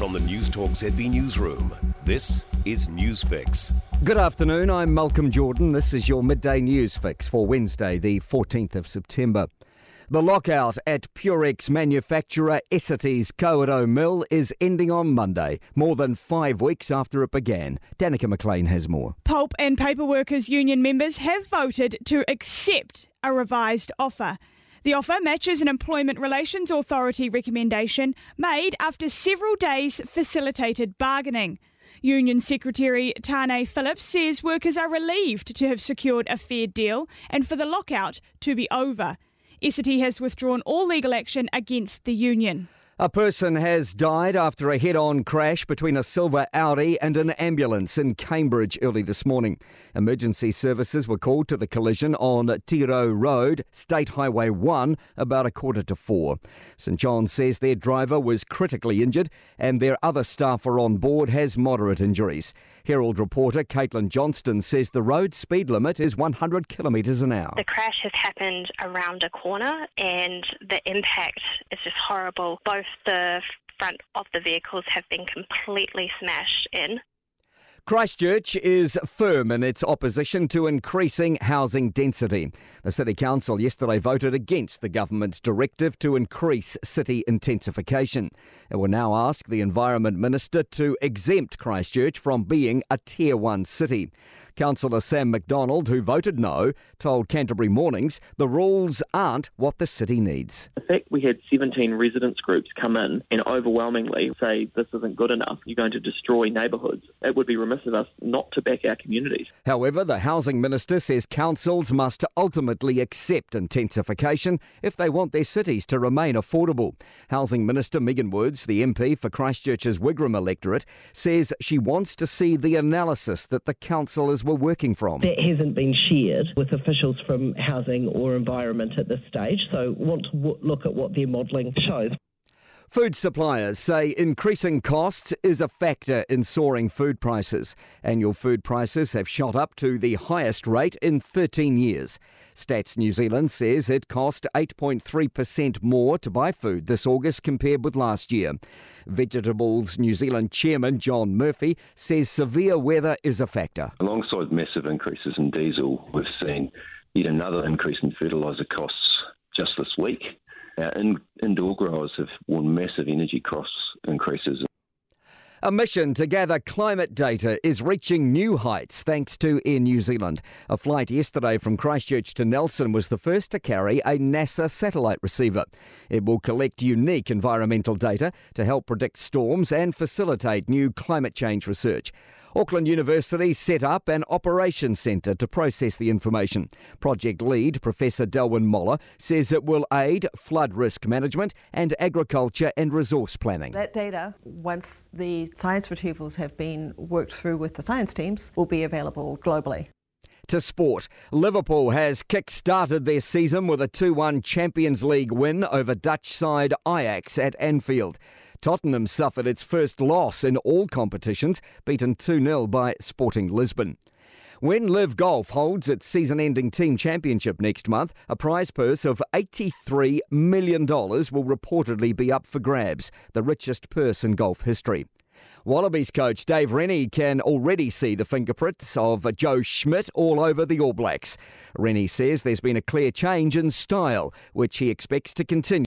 From the News Talk ZB Newsroom, this is Newsfix. Good afternoon, I'm Malcolm Jordan. This is your midday news fix for Wednesday, the 14th of September. The lockout at Purex manufacturer Essity's Kawerau Mill is ending on Monday, more than five weeks after it began. Danica McLean has more. Pulp and Paper Workers Union members have voted to accept a revised offer. The offer matches an Employment Relations Authority recommendation made after several days facilitated bargaining. Union Secretary Tane Phillips says workers are relieved to have secured a fair deal and for the lockout to be over. Essity has withdrawn all legal action against the union. A person has died after a head on crash between a silver Audi and an ambulance in Cambridge early this morning. Emergency services were called to the collision on Tirau Road, State Highway 1, about a quarter to four. St John says their driver was critically injured and their other staffer on board has moderate injuries. Herald reporter Caitlin Johnston says the road speed limit is 100 kilometres an hour. The crash has happened around a corner and the impact is just horrible. Both the front of the vehicles have been completely smashed in. Christchurch is firm in its opposition to increasing housing density. The City Council yesterday voted against the government's directive to increase city intensification. It will now ask the Environment Minister to exempt Christchurch from being a Tier 1 city. Councillor Sam MacDonald, who voted no, told Canterbury Mornings the rules aren't what the city needs. The fact we had 17 residents groups come in and overwhelmingly say this isn't good enough, you're going to destroy neighbourhoods, it would be remiss of us not to back our communities. However, the Housing Minister says councils must ultimately accept intensification if they want their cities to remain affordable. Housing Minister Megan Woods, the MP for Christchurch's Wigram electorate, says she wants to see the analysis that the council is working from. That hasn't been shared with officials from housing or environment at this stage, so want to w- look at what their modelling shows. Food suppliers say increasing costs is a factor in soaring food prices. Annual food prices have shot up to the highest rate in 13 years. Stats New Zealand says it cost 8.3% more to buy food this August compared with last year. Vegetables New Zealand chairman John Murphy says severe weather is a factor. Alongside massive increases in diesel, we've seen yet another increase in fertiliser costs just this week. Our in, indoor growers have warned massive energy cost increases. A mission to gather climate data is reaching new heights thanks to Air New Zealand. A flight yesterday from Christchurch to Nelson was the first to carry a NASA satellite receiver. It will collect unique environmental data to help predict storms and facilitate new climate change research. Auckland University set up an operations centre to process the information. Project lead Professor Delwyn Moller says it will aid flood risk management and agriculture and resource planning. That data, once the science retrievals have been worked through with the science teams, will be available globally. To sport, Liverpool has kick-started their season with a 2-1 Champions League win over Dutch side Ajax at Anfield. Tottenham suffered its first loss in all competitions, beaten 2 0 by Sporting Lisbon. When LIV Golf holds its season ending team championship next month, a prize purse of $83 million will reportedly be up for grabs, the richest purse in golf history. Wallabies coach Dave Rennie can already see the fingerprints of Joe Schmidt all over the All Blacks. Rennie says there's been a clear change in style, which he expects to continue.